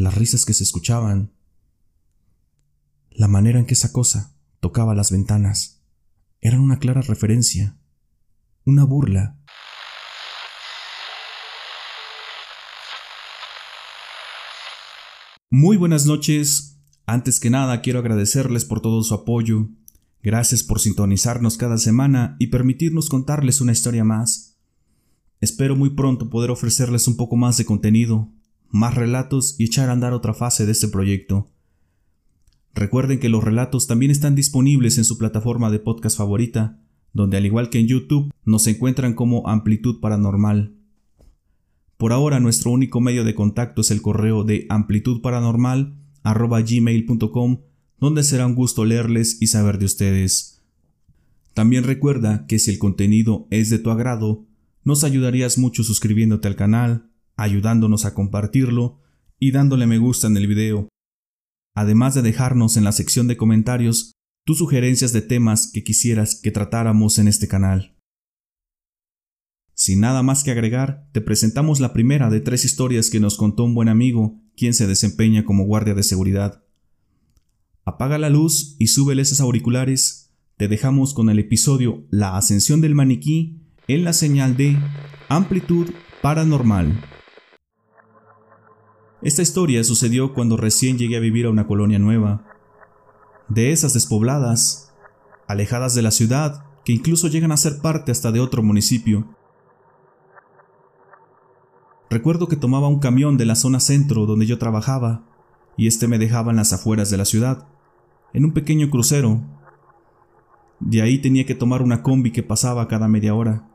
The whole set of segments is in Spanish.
las risas que se escuchaban, la manera en que esa cosa tocaba las ventanas, eran una clara referencia, una burla. Muy buenas noches. Antes que nada quiero agradecerles por todo su apoyo. Gracias por sintonizarnos cada semana y permitirnos contarles una historia más. Espero muy pronto poder ofrecerles un poco más de contenido, más relatos y echar a andar otra fase de este proyecto. Recuerden que los relatos también están disponibles en su plataforma de podcast favorita, donde al igual que en YouTube nos encuentran como Amplitud Paranormal. Por ahora nuestro único medio de contacto es el correo de amplitudparanormal@gmail.com, donde será un gusto leerles y saber de ustedes. También recuerda que si el contenido es de tu agrado, nos ayudarías mucho suscribiéndote al canal, ayudándonos a compartirlo y dándole me gusta en el video. Además de dejarnos en la sección de comentarios tus sugerencias de temas que quisieras que tratáramos en este canal. Sin nada más que agregar, te presentamos la primera de tres historias que nos contó un buen amigo, quien se desempeña como guardia de seguridad. Apaga la luz y súbele esos auriculares. Te dejamos con el episodio La ascensión del maniquí en la señal de amplitud paranormal. Esta historia sucedió cuando recién llegué a vivir a una colonia nueva. De esas despobladas, alejadas de la ciudad, que incluso llegan a ser parte hasta de otro municipio. Recuerdo que tomaba un camión de la zona centro donde yo trabajaba, y este me dejaba en las afueras de la ciudad, en un pequeño crucero. De ahí tenía que tomar una combi que pasaba cada media hora.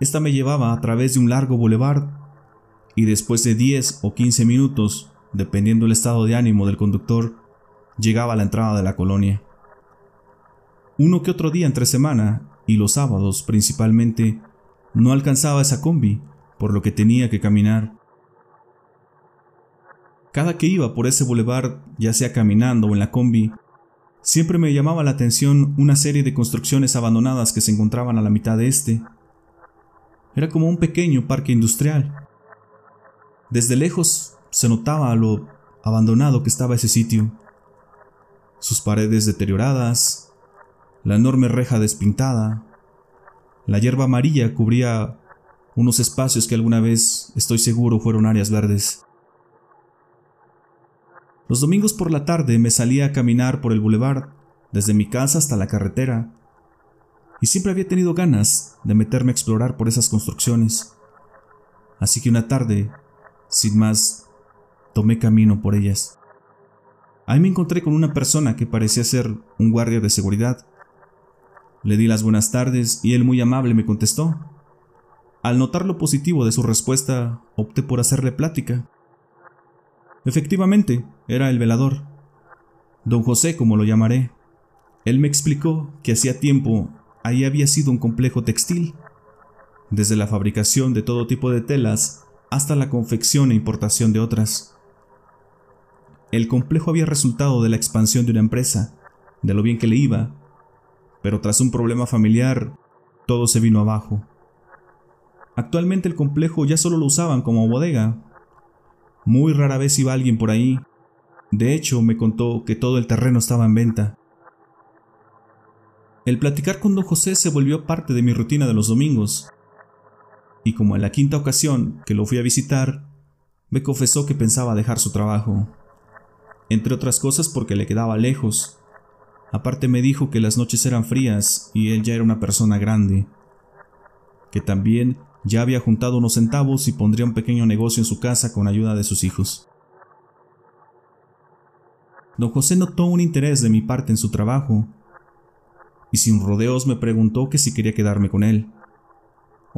Esta me llevaba a través de un largo boulevard y después de 10 o 15 minutos, dependiendo el estado de ánimo del conductor, llegaba a la entrada de la colonia. Uno que otro día entre semana, y los sábados principalmente, no alcanzaba esa combi, por lo que tenía que caminar. Cada que iba por ese bulevar, ya sea caminando o en la combi, siempre me llamaba la atención una serie de construcciones abandonadas que se encontraban a la mitad de este. Era como un pequeño parque industrial. Desde lejos se notaba lo abandonado que estaba ese sitio. Sus paredes deterioradas, la enorme reja despintada, la hierba amarilla cubría unos espacios que alguna vez, estoy seguro, fueron áreas verdes. Los domingos por la tarde me salía a caminar por el boulevard, desde mi casa hasta la carretera, y siempre había tenido ganas de meterme a explorar por esas construcciones. Así que una tarde sin más, tomé camino por ellas. Ahí me encontré con una persona que parecía ser un guardia de seguridad. Le di las buenas tardes y él muy amable me contestó. Al notar lo positivo de su respuesta, opté por hacerle plática. Efectivamente, era el velador. Don José, como lo llamaré. Él me explicó que hacía tiempo ahí había sido un complejo textil. Desde la fabricación de todo tipo de telas hasta la confección e importación de otras. El complejo había resultado de la expansión de una empresa, de lo bien que le iba, pero tras un problema familiar, todo se vino abajo. Actualmente el complejo ya solo lo usaban como bodega. Muy rara vez iba alguien por ahí. De hecho, me contó que todo el terreno estaba en venta. El platicar con don José se volvió parte de mi rutina de los domingos y como en la quinta ocasión que lo fui a visitar, me confesó que pensaba dejar su trabajo, entre otras cosas porque le quedaba lejos. Aparte me dijo que las noches eran frías y él ya era una persona grande, que también ya había juntado unos centavos y pondría un pequeño negocio en su casa con ayuda de sus hijos. Don José notó un interés de mi parte en su trabajo, y sin rodeos me preguntó que si quería quedarme con él.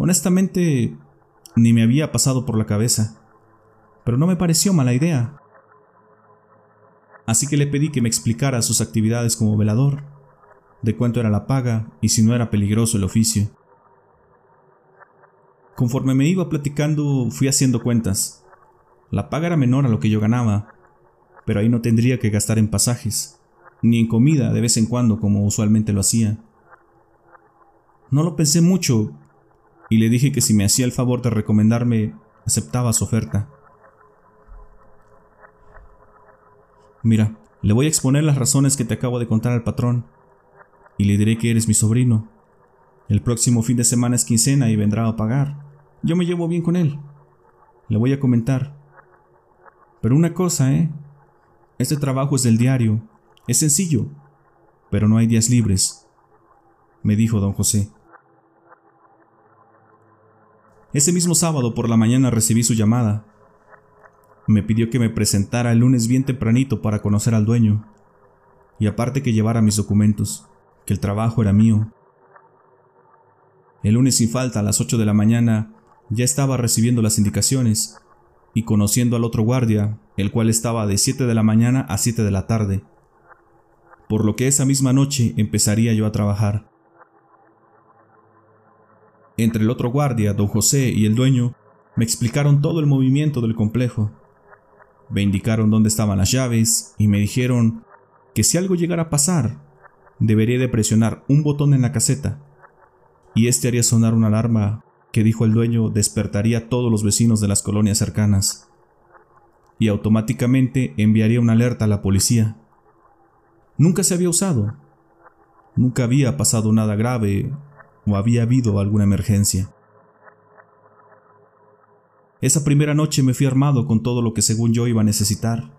Honestamente, ni me había pasado por la cabeza, pero no me pareció mala idea. Así que le pedí que me explicara sus actividades como velador, de cuánto era la paga y si no era peligroso el oficio. Conforme me iba platicando, fui haciendo cuentas. La paga era menor a lo que yo ganaba, pero ahí no tendría que gastar en pasajes, ni en comida de vez en cuando como usualmente lo hacía. No lo pensé mucho, y le dije que si me hacía el favor de recomendarme, aceptaba su oferta. Mira, le voy a exponer las razones que te acabo de contar al patrón, y le diré que eres mi sobrino. El próximo fin de semana es quincena y vendrá a pagar. Yo me llevo bien con él. Le voy a comentar. Pero una cosa, ¿eh? Este trabajo es del diario. Es sencillo, pero no hay días libres, me dijo don José. Ese mismo sábado por la mañana recibí su llamada. Me pidió que me presentara el lunes bien tempranito para conocer al dueño, y aparte que llevara mis documentos, que el trabajo era mío. El lunes sin falta a las 8 de la mañana ya estaba recibiendo las indicaciones y conociendo al otro guardia, el cual estaba de 7 de la mañana a 7 de la tarde, por lo que esa misma noche empezaría yo a trabajar. Entre el otro guardia, don José y el dueño, me explicaron todo el movimiento del complejo. Me indicaron dónde estaban las llaves y me dijeron que si algo llegara a pasar, debería de presionar un botón en la caseta y este haría sonar una alarma que dijo el dueño despertaría a todos los vecinos de las colonias cercanas y automáticamente enviaría una alerta a la policía. Nunca se había usado, nunca había pasado nada grave había habido alguna emergencia. Esa primera noche me fui armado con todo lo que según yo iba a necesitar.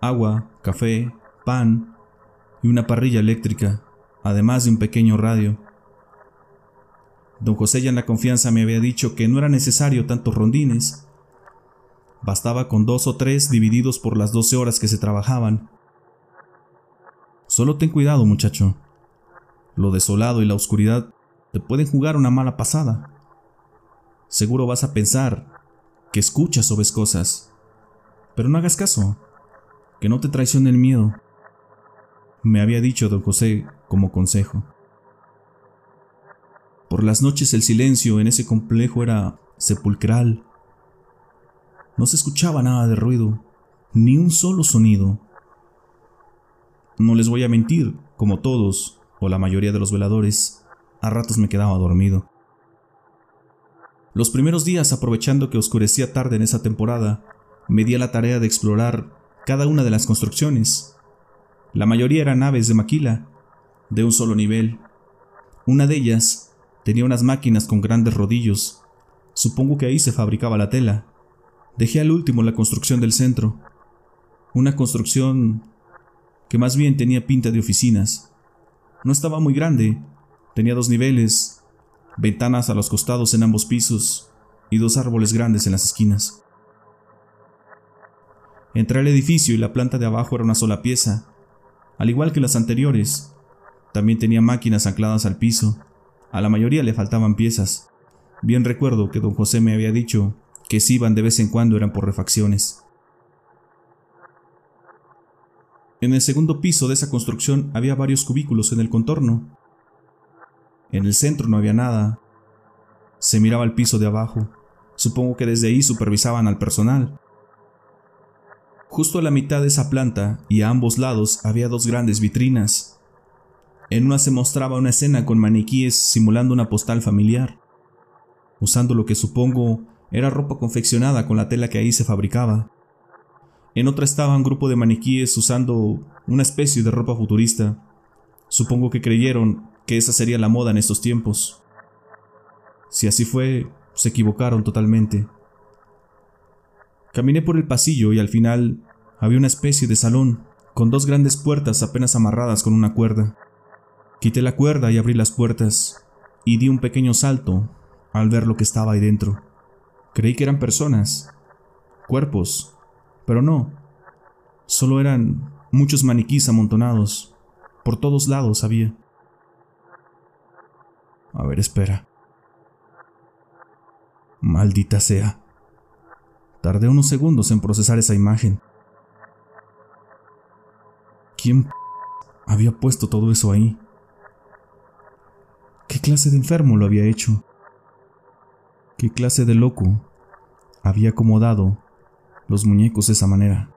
Agua, café, pan y una parrilla eléctrica, además de un pequeño radio. Don José ya en la confianza me había dicho que no era necesario tantos rondines. Bastaba con dos o tres divididos por las doce horas que se trabajaban. Solo ten cuidado, muchacho. Lo desolado y la oscuridad te pueden jugar una mala pasada. Seguro vas a pensar que escuchas o ves cosas, pero no hagas caso, que no te traicione el miedo, me había dicho don José como consejo. Por las noches el silencio en ese complejo era sepulcral. No se escuchaba nada de ruido, ni un solo sonido. No les voy a mentir, como todos, o la mayoría de los veladores, a ratos me quedaba dormido. Los primeros días, aprovechando que oscurecía tarde en esa temporada, me di a la tarea de explorar cada una de las construcciones. La mayoría eran naves de maquila, de un solo nivel. Una de ellas Tenía unas máquinas con grandes rodillos. Supongo que ahí se fabricaba la tela. Dejé al último la construcción del centro. Una construcción que más bien tenía pinta de oficinas. No estaba muy grande. Tenía dos niveles, ventanas a los costados en ambos pisos y dos árboles grandes en las esquinas. Entré al edificio y la planta de abajo era una sola pieza, al igual que las anteriores. También tenía máquinas ancladas al piso a la mayoría le faltaban piezas. Bien recuerdo que don José me había dicho que si iban de vez en cuando eran por refacciones. En el segundo piso de esa construcción había varios cubículos en el contorno. En el centro no había nada. Se miraba al piso de abajo. Supongo que desde ahí supervisaban al personal. Justo a la mitad de esa planta y a ambos lados había dos grandes vitrinas, en una se mostraba una escena con maniquíes simulando una postal familiar, usando lo que supongo era ropa confeccionada con la tela que ahí se fabricaba. En otra estaba un grupo de maniquíes usando una especie de ropa futurista. Supongo que creyeron que esa sería la moda en estos tiempos. Si así fue, se equivocaron totalmente. Caminé por el pasillo y al final había una especie de salón, con dos grandes puertas apenas amarradas con una cuerda. Quité la cuerda y abrí las puertas, y di un pequeño salto al ver lo que estaba ahí dentro. Creí que eran personas, cuerpos, pero no. Solo eran muchos maniquís amontonados. Por todos lados había. A ver, espera. Maldita sea. Tardé unos segundos en procesar esa imagen. ¿Quién había puesto todo eso ahí? ¿Qué clase de enfermo lo había hecho? ¿Qué clase de loco había acomodado los muñecos de esa manera?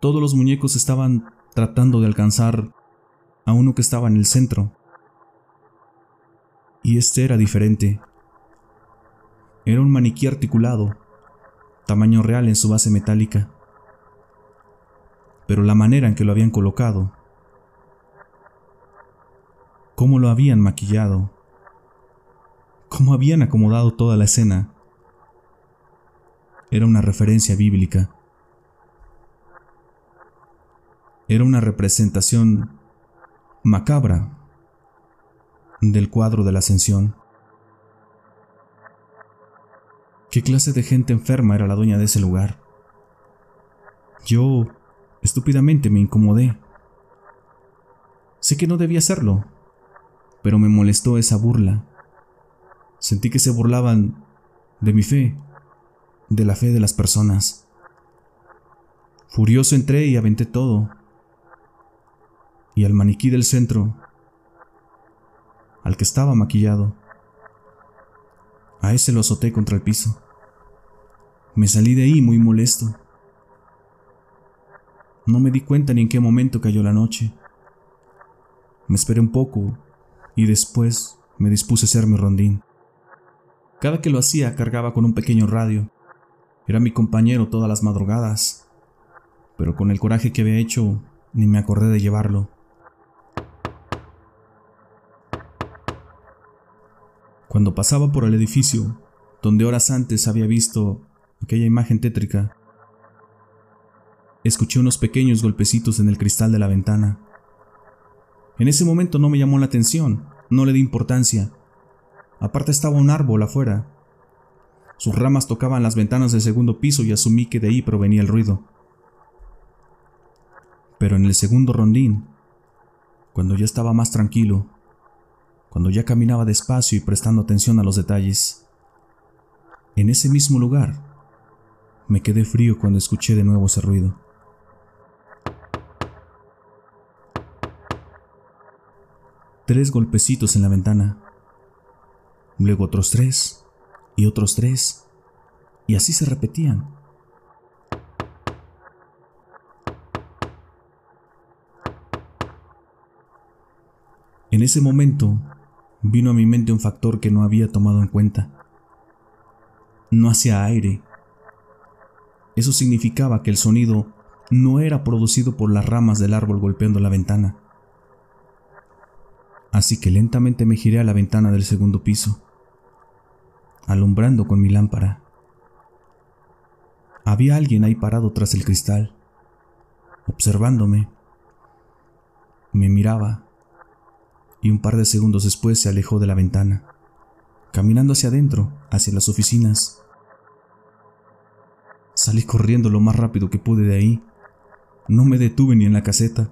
Todos los muñecos estaban tratando de alcanzar a uno que estaba en el centro. Y este era diferente. Era un maniquí articulado, tamaño real en su base metálica. Pero la manera en que lo habían colocado, cómo lo habían maquillado, cómo habían acomodado toda la escena, era una referencia bíblica. Era una representación macabra del cuadro de la ascensión. ¿Qué clase de gente enferma era la dueña de ese lugar? Yo, estúpidamente, me incomodé. Sé que no debía hacerlo, pero me molestó esa burla. Sentí que se burlaban de mi fe, de la fe de las personas. Furioso entré y aventé todo. Y al maniquí del centro, al que estaba maquillado, a ese lo azoté contra el piso. Me salí de ahí muy molesto. No me di cuenta ni en qué momento cayó la noche. Me esperé un poco y después me dispuse a hacer mi rondín. Cada que lo hacía cargaba con un pequeño radio. Era mi compañero todas las madrugadas, pero con el coraje que había hecho ni me acordé de llevarlo. Cuando pasaba por el edificio, donde horas antes había visto aquella imagen tétrica, escuché unos pequeños golpecitos en el cristal de la ventana. En ese momento no me llamó la atención, no le di importancia. Aparte estaba un árbol afuera. Sus ramas tocaban las ventanas del segundo piso y asumí que de ahí provenía el ruido. Pero en el segundo rondín, cuando ya estaba más tranquilo, cuando ya caminaba despacio y prestando atención a los detalles, en ese mismo lugar me quedé frío cuando escuché de nuevo ese ruido. Tres golpecitos en la ventana, luego otros tres y otros tres, y así se repetían. En ese momento vino a mi mente un factor que no había tomado en cuenta. No hacía aire eso significaba que el sonido no era producido por las ramas del árbol golpeando la ventana. Así que lentamente me giré a la ventana del segundo piso, alumbrando con mi lámpara. Había alguien ahí parado tras el cristal, observándome. Me miraba y un par de segundos después se alejó de la ventana, caminando hacia adentro, hacia las oficinas. Salí corriendo lo más rápido que pude de ahí. No me detuve ni en la caseta.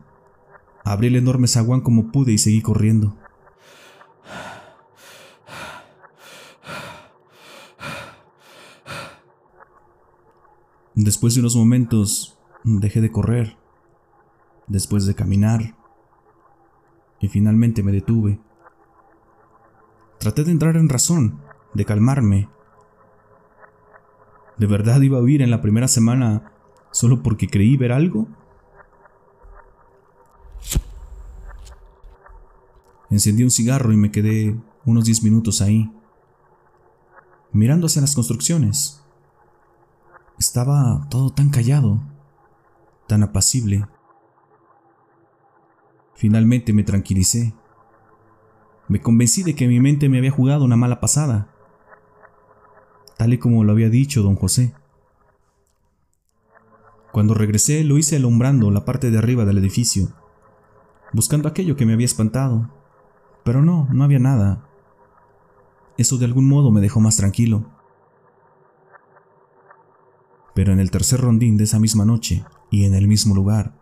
Abrí el enorme zaguán como pude y seguí corriendo. Después de unos momentos dejé de correr, después de caminar, y finalmente me detuve. Traté de entrar en razón, de calmarme, ¿De verdad iba a huir en la primera semana solo porque creí ver algo? Encendí un cigarro y me quedé unos 10 minutos ahí, mirando hacia las construcciones. Estaba todo tan callado, tan apacible. Finalmente me tranquilicé. Me convencí de que mi mente me había jugado una mala pasada tal y como lo había dicho don José. Cuando regresé lo hice alumbrando la parte de arriba del edificio, buscando aquello que me había espantado, pero no, no había nada. Eso de algún modo me dejó más tranquilo. Pero en el tercer rondín de esa misma noche y en el mismo lugar,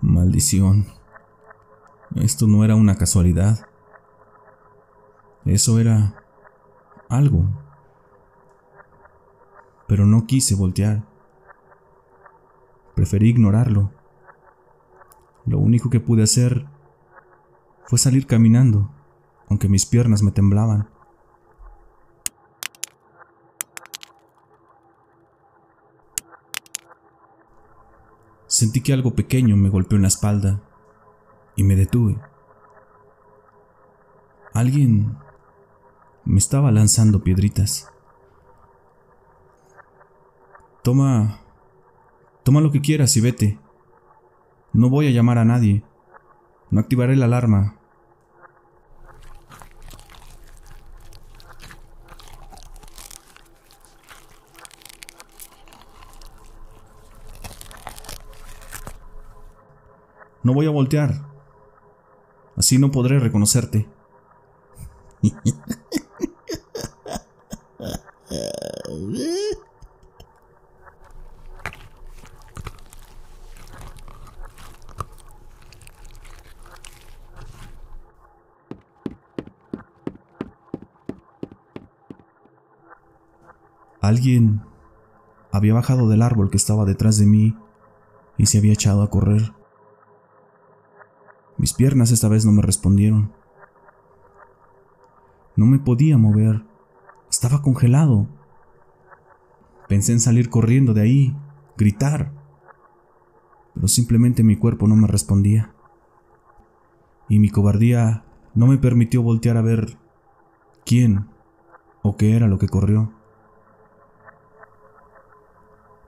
Maldición. Esto no era una casualidad. Eso era algo. Pero no quise voltear. Preferí ignorarlo. Lo único que pude hacer fue salir caminando, aunque mis piernas me temblaban. Sentí que algo pequeño me golpeó en la espalda y me detuve. Alguien me estaba lanzando piedritas. Toma, toma lo que quieras y vete. No voy a llamar a nadie. No activaré la alarma. No voy a voltear. Así no podré reconocerte. Alguien había bajado del árbol que estaba detrás de mí y se había echado a correr. Mis piernas esta vez no me respondieron. No me podía mover. Estaba congelado. Pensé en salir corriendo de ahí, gritar, pero simplemente mi cuerpo no me respondía. Y mi cobardía no me permitió voltear a ver quién o qué era lo que corrió.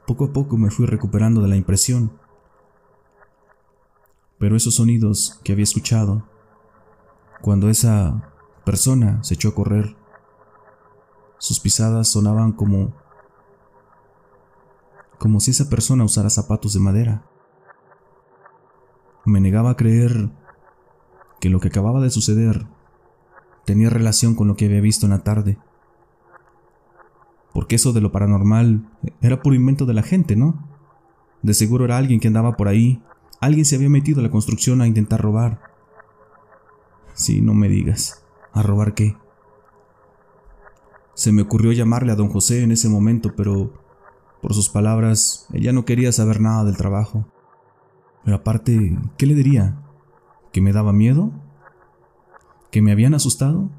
Poco a poco me fui recuperando de la impresión pero esos sonidos que había escuchado, cuando esa persona se echó a correr, sus pisadas sonaban como como si esa persona usara zapatos de madera. Me negaba a creer que lo que acababa de suceder tenía relación con lo que había visto en la tarde. Porque eso de lo paranormal era puro invento de la gente, ¿no? De seguro era alguien que andaba por ahí Alguien se había metido a la construcción a intentar robar. Sí, no me digas. ¿A robar qué? Se me ocurrió llamarle a don José en ese momento, pero por sus palabras, ella no quería saber nada del trabajo. Pero aparte, ¿qué le diría? ¿Que me daba miedo? ¿Que me habían asustado?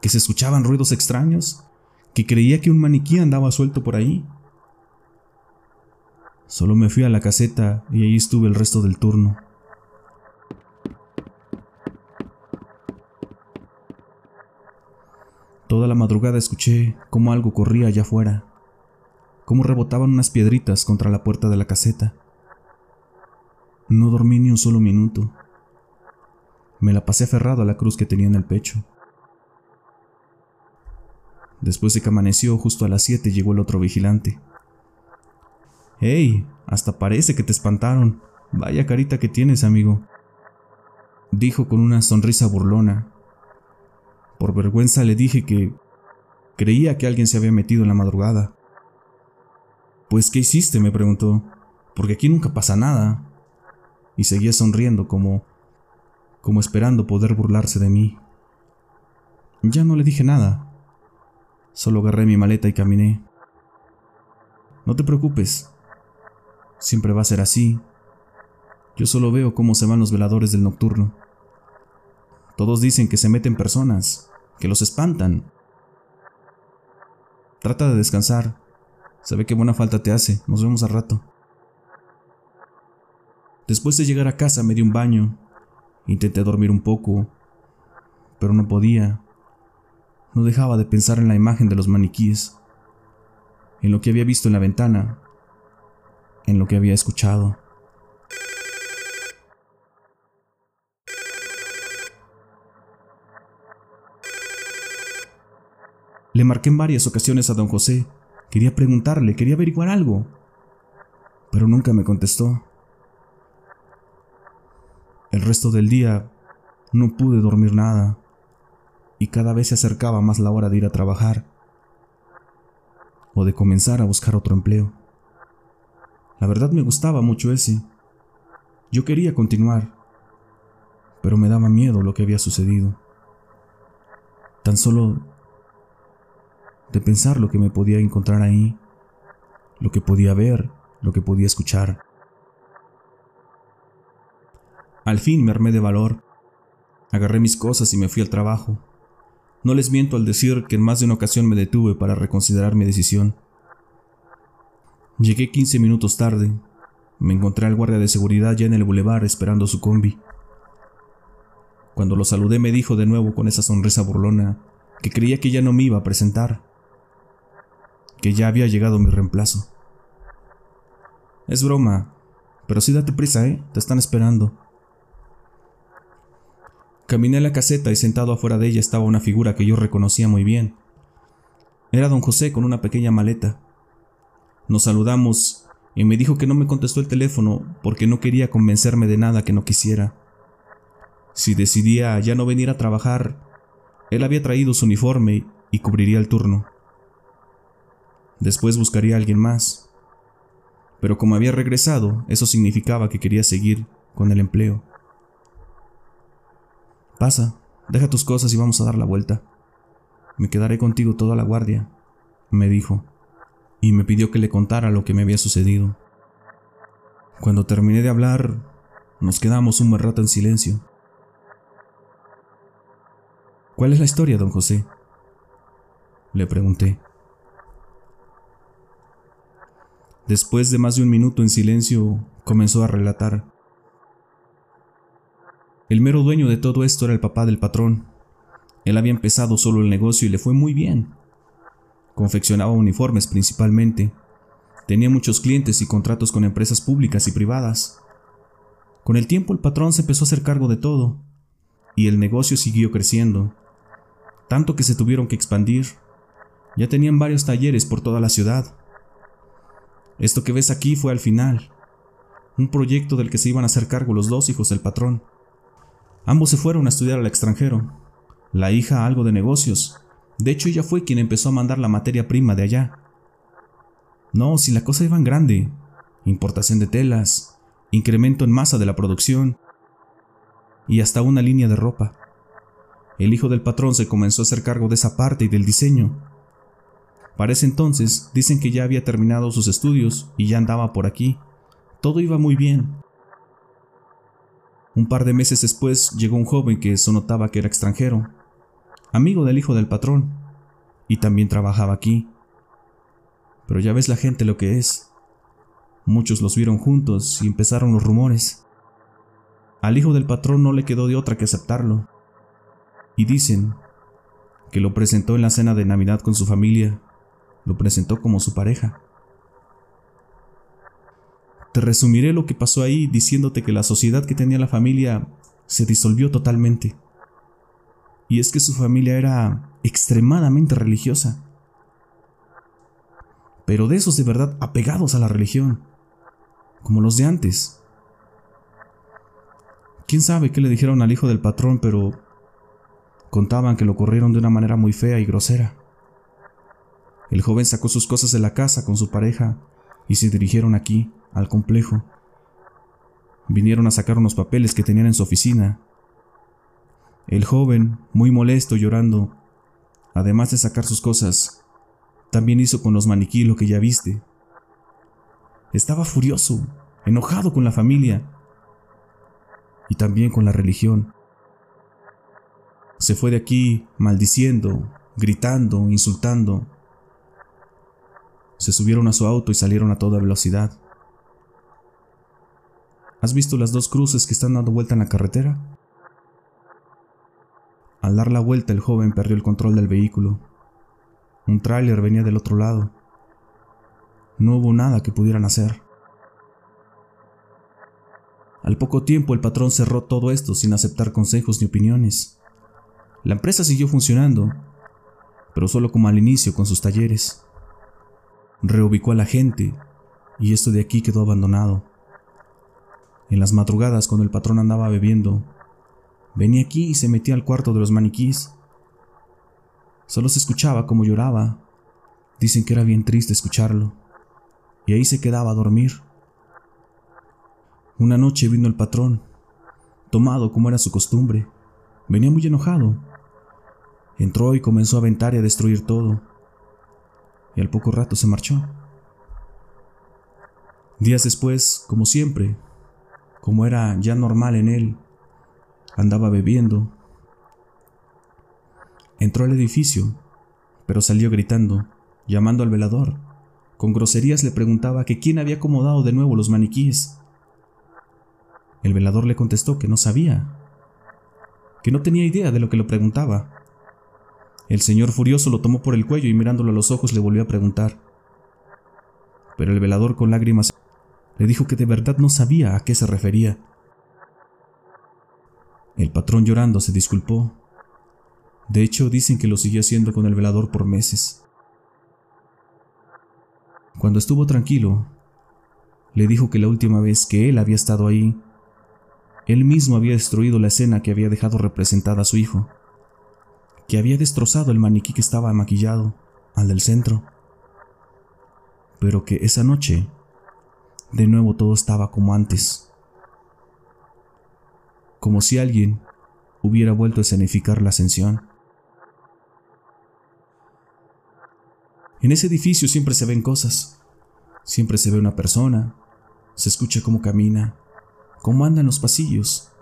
¿Que se escuchaban ruidos extraños? ¿Que creía que un maniquí andaba suelto por ahí? Solo me fui a la caseta y ahí estuve el resto del turno. Toda la madrugada escuché cómo algo corría allá afuera, cómo rebotaban unas piedritas contra la puerta de la caseta. No dormí ni un solo minuto. Me la pasé aferrado a la cruz que tenía en el pecho. Después de que amaneció, justo a las 7 llegó el otro vigilante. ¡Hey! Hasta parece que te espantaron. Vaya carita que tienes, amigo. Dijo con una sonrisa burlona. Por vergüenza le dije que creía que alguien se había metido en la madrugada. Pues, ¿qué hiciste? me preguntó. Porque aquí nunca pasa nada. Y seguía sonriendo como como esperando poder burlarse de mí. Ya no le dije nada. Solo agarré mi maleta y caminé. No te preocupes, Siempre va a ser así. Yo solo veo cómo se van los veladores del nocturno. Todos dicen que se meten personas, que los espantan. Trata de descansar. Se ve qué buena falta te hace. Nos vemos al rato. Después de llegar a casa me di un baño. Intenté dormir un poco, pero no podía. No dejaba de pensar en la imagen de los maniquíes, en lo que había visto en la ventana en lo que había escuchado. Le marqué en varias ocasiones a don José. Quería preguntarle, quería averiguar algo. Pero nunca me contestó. El resto del día no pude dormir nada y cada vez se acercaba más la hora de ir a trabajar o de comenzar a buscar otro empleo. La verdad me gustaba mucho ese. Yo quería continuar, pero me daba miedo lo que había sucedido. Tan solo de pensar lo que me podía encontrar ahí, lo que podía ver, lo que podía escuchar. Al fin me armé de valor, agarré mis cosas y me fui al trabajo. No les miento al decir que en más de una ocasión me detuve para reconsiderar mi decisión. Llegué 15 minutos tarde, me encontré al guardia de seguridad ya en el bulevar esperando su combi. Cuando lo saludé me dijo de nuevo con esa sonrisa burlona que creía que ya no me iba a presentar, que ya había llegado mi reemplazo. Es broma, pero sí date prisa, ¿eh? Te están esperando. Caminé a la caseta y sentado afuera de ella estaba una figura que yo reconocía muy bien. Era don José con una pequeña maleta. Nos saludamos y me dijo que no me contestó el teléfono porque no quería convencerme de nada que no quisiera. Si decidía ya no venir a trabajar, él había traído su uniforme y cubriría el turno. Después buscaría a alguien más. Pero como había regresado, eso significaba que quería seguir con el empleo. Pasa, deja tus cosas y vamos a dar la vuelta. Me quedaré contigo toda la guardia, me dijo, y me pidió que le contara lo que me había sucedido. Cuando terminé de hablar, nos quedamos un buen rato en silencio. ¿Cuál es la historia, don José? Le pregunté. Después de más de un minuto en silencio, comenzó a relatar. El mero dueño de todo esto era el papá del patrón. Él había empezado solo el negocio y le fue muy bien. Confeccionaba uniformes principalmente. Tenía muchos clientes y contratos con empresas públicas y privadas. Con el tiempo el patrón se empezó a hacer cargo de todo, y el negocio siguió creciendo, tanto que se tuvieron que expandir. Ya tenían varios talleres por toda la ciudad. Esto que ves aquí fue al final, un proyecto del que se iban a hacer cargo los dos hijos del patrón. Ambos se fueron a estudiar al extranjero. La hija algo de negocios. De hecho, ella fue quien empezó a mandar la materia prima de allá. No, si la cosa iba en grande. Importación de telas, incremento en masa de la producción y hasta una línea de ropa. El hijo del patrón se comenzó a hacer cargo de esa parte y del diseño. Para ese entonces dicen que ya había terminado sus estudios y ya andaba por aquí. Todo iba muy bien. Un par de meses después llegó un joven que eso notaba que era extranjero, amigo del hijo del patrón, y también trabajaba aquí. Pero ya ves la gente lo que es. Muchos los vieron juntos y empezaron los rumores. Al hijo del patrón no le quedó de otra que aceptarlo. Y dicen que lo presentó en la cena de Navidad con su familia, lo presentó como su pareja. Te resumiré lo que pasó ahí diciéndote que la sociedad que tenía la familia se disolvió totalmente. Y es que su familia era extremadamente religiosa. Pero de esos de verdad apegados a la religión, como los de antes. Quién sabe qué le dijeron al hijo del patrón, pero contaban que lo corrieron de una manera muy fea y grosera. El joven sacó sus cosas de la casa con su pareja y se dirigieron aquí, al complejo. Vinieron a sacar unos papeles que tenían en su oficina. El joven, muy molesto, llorando, además de sacar sus cosas, también hizo con los maniquí lo que ya viste. Estaba furioso, enojado con la familia y también con la religión. Se fue de aquí maldiciendo, gritando, insultando. Se subieron a su auto y salieron a toda velocidad. ¿Has visto las dos cruces que están dando vuelta en la carretera? Al dar la vuelta el joven perdió el control del vehículo. Un tráiler venía del otro lado. No hubo nada que pudieran hacer. Al poco tiempo el patrón cerró todo esto sin aceptar consejos ni opiniones. La empresa siguió funcionando, pero solo como al inicio con sus talleres. Reubicó a la gente y esto de aquí quedó abandonado. En las madrugadas, cuando el patrón andaba bebiendo, venía aquí y se metía al cuarto de los maniquís. Solo se escuchaba como lloraba. Dicen que era bien triste escucharlo. Y ahí se quedaba a dormir. Una noche vino el patrón, tomado como era su costumbre. Venía muy enojado. Entró y comenzó a aventar y a destruir todo. Y al poco rato se marchó. Días después, como siempre, como era ya normal en él. Andaba bebiendo. Entró al edificio, pero salió gritando, llamando al velador, con groserías le preguntaba que quién había acomodado de nuevo los maniquíes. El velador le contestó que no sabía, que no tenía idea de lo que le preguntaba. El señor furioso lo tomó por el cuello y mirándolo a los ojos le volvió a preguntar. Pero el velador con lágrimas le dijo que de verdad no sabía a qué se refería. El patrón llorando se disculpó. De hecho, dicen que lo siguió haciendo con el velador por meses. Cuando estuvo tranquilo, le dijo que la última vez que él había estado ahí, él mismo había destruido la escena que había dejado representada a su hijo, que había destrozado el maniquí que estaba maquillado, al del centro, pero que esa noche, de nuevo todo estaba como antes, como si alguien hubiera vuelto a escenificar la ascensión. En ese edificio siempre se ven cosas. Siempre se ve una persona. Se escucha cómo camina, cómo anda en los pasillos.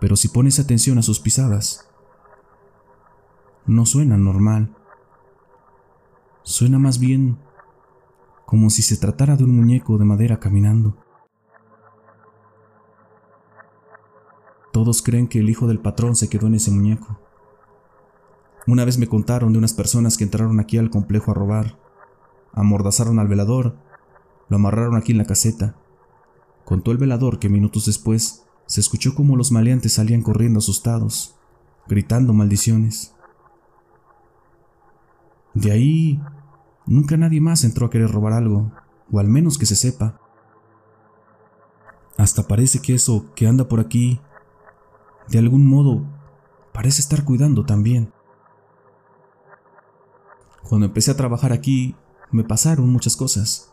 Pero si pones atención a sus pisadas, no suena normal. Suena más bien como si se tratara de un muñeco de madera caminando. Todos creen que el hijo del patrón se quedó en ese muñeco. Una vez me contaron de unas personas que entraron aquí al complejo a robar. Amordazaron al velador, lo amarraron aquí en la caseta. Contó el velador que minutos después se escuchó como los maleantes salían corriendo asustados, gritando maldiciones. De ahí, nunca nadie más entró a querer robar algo, o al menos que se sepa. Hasta parece que eso que anda por aquí, de algún modo, parece estar cuidando también. Cuando empecé a trabajar aquí, me pasaron muchas cosas.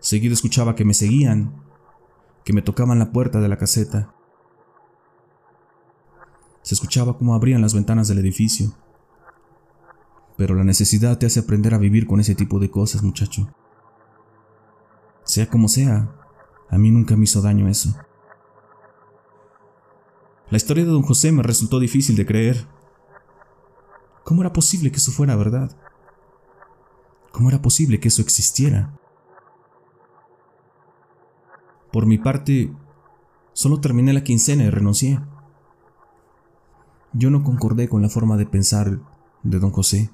Seguido escuchaba que me seguían, que me tocaban la puerta de la caseta. Se escuchaba cómo abrían las ventanas del edificio. Pero la necesidad te hace aprender a vivir con ese tipo de cosas, muchacho. Sea como sea, a mí nunca me hizo daño eso. La historia de don José me resultó difícil de creer. ¿Cómo era posible que eso fuera verdad? ¿Cómo era posible que eso existiera? Por mi parte, solo terminé la quincena y renuncié. Yo no concordé con la forma de pensar de don José.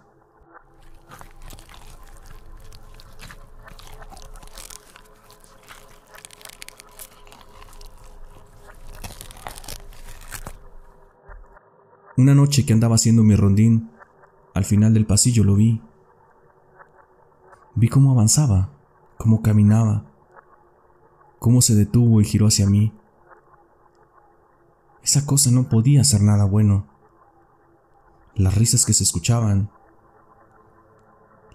Una noche que andaba haciendo mi rondín, al final del pasillo lo vi. Vi cómo avanzaba, cómo caminaba, cómo se detuvo y giró hacia mí. Esa cosa no podía ser nada bueno. Las risas que se escuchaban,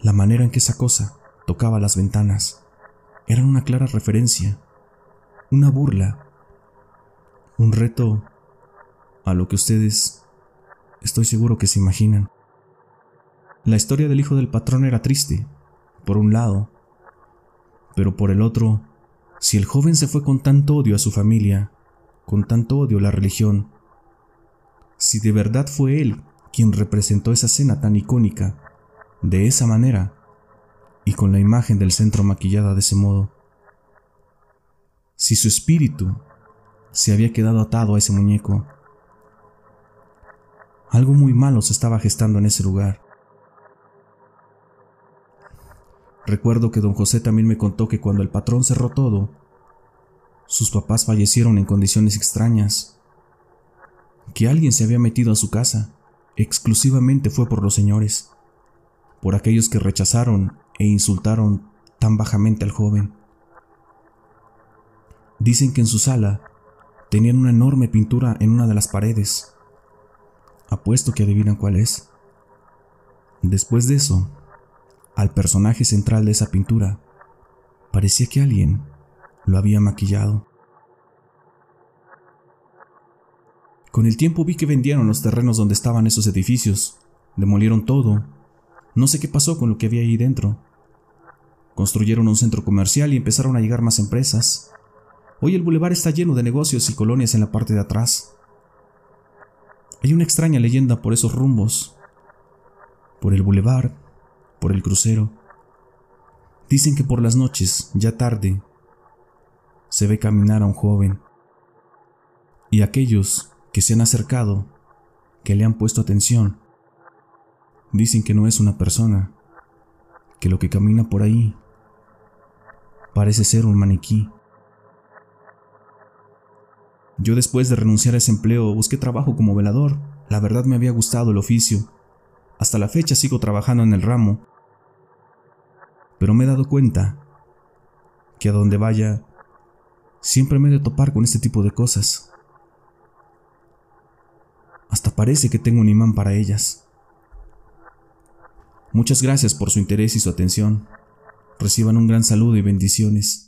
la manera en que esa cosa tocaba las ventanas, eran una clara referencia, una burla, un reto a lo que ustedes estoy seguro que se imaginan. La historia del hijo del patrón era triste, por un lado, pero por el otro, si el joven se fue con tanto odio a su familia, con tanto odio a la religión, si de verdad fue él quien representó esa escena tan icónica, de esa manera, y con la imagen del centro maquillada de ese modo, si su espíritu se había quedado atado a ese muñeco, algo muy malo se estaba gestando en ese lugar. Recuerdo que don José también me contó que cuando el patrón cerró todo, sus papás fallecieron en condiciones extrañas, que alguien se había metido a su casa, exclusivamente fue por los señores, por aquellos que rechazaron e insultaron tan bajamente al joven. Dicen que en su sala tenían una enorme pintura en una de las paredes. Apuesto que adivinan cuál es. Después de eso, al personaje central de esa pintura. Parecía que alguien lo había maquillado. Con el tiempo vi que vendieron los terrenos donde estaban esos edificios, demolieron todo. No sé qué pasó con lo que había ahí dentro. Construyeron un centro comercial y empezaron a llegar más empresas. Hoy el bulevar está lleno de negocios y colonias en la parte de atrás. Hay una extraña leyenda por esos rumbos. Por el bulevar por el crucero. Dicen que por las noches, ya tarde, se ve caminar a un joven. Y aquellos que se han acercado, que le han puesto atención, dicen que no es una persona, que lo que camina por ahí parece ser un maniquí. Yo después de renunciar a ese empleo busqué trabajo como velador. La verdad me había gustado el oficio. Hasta la fecha sigo trabajando en el ramo. Pero me he dado cuenta que a donde vaya siempre me he de topar con este tipo de cosas. Hasta parece que tengo un imán para ellas. Muchas gracias por su interés y su atención. Reciban un gran saludo y bendiciones.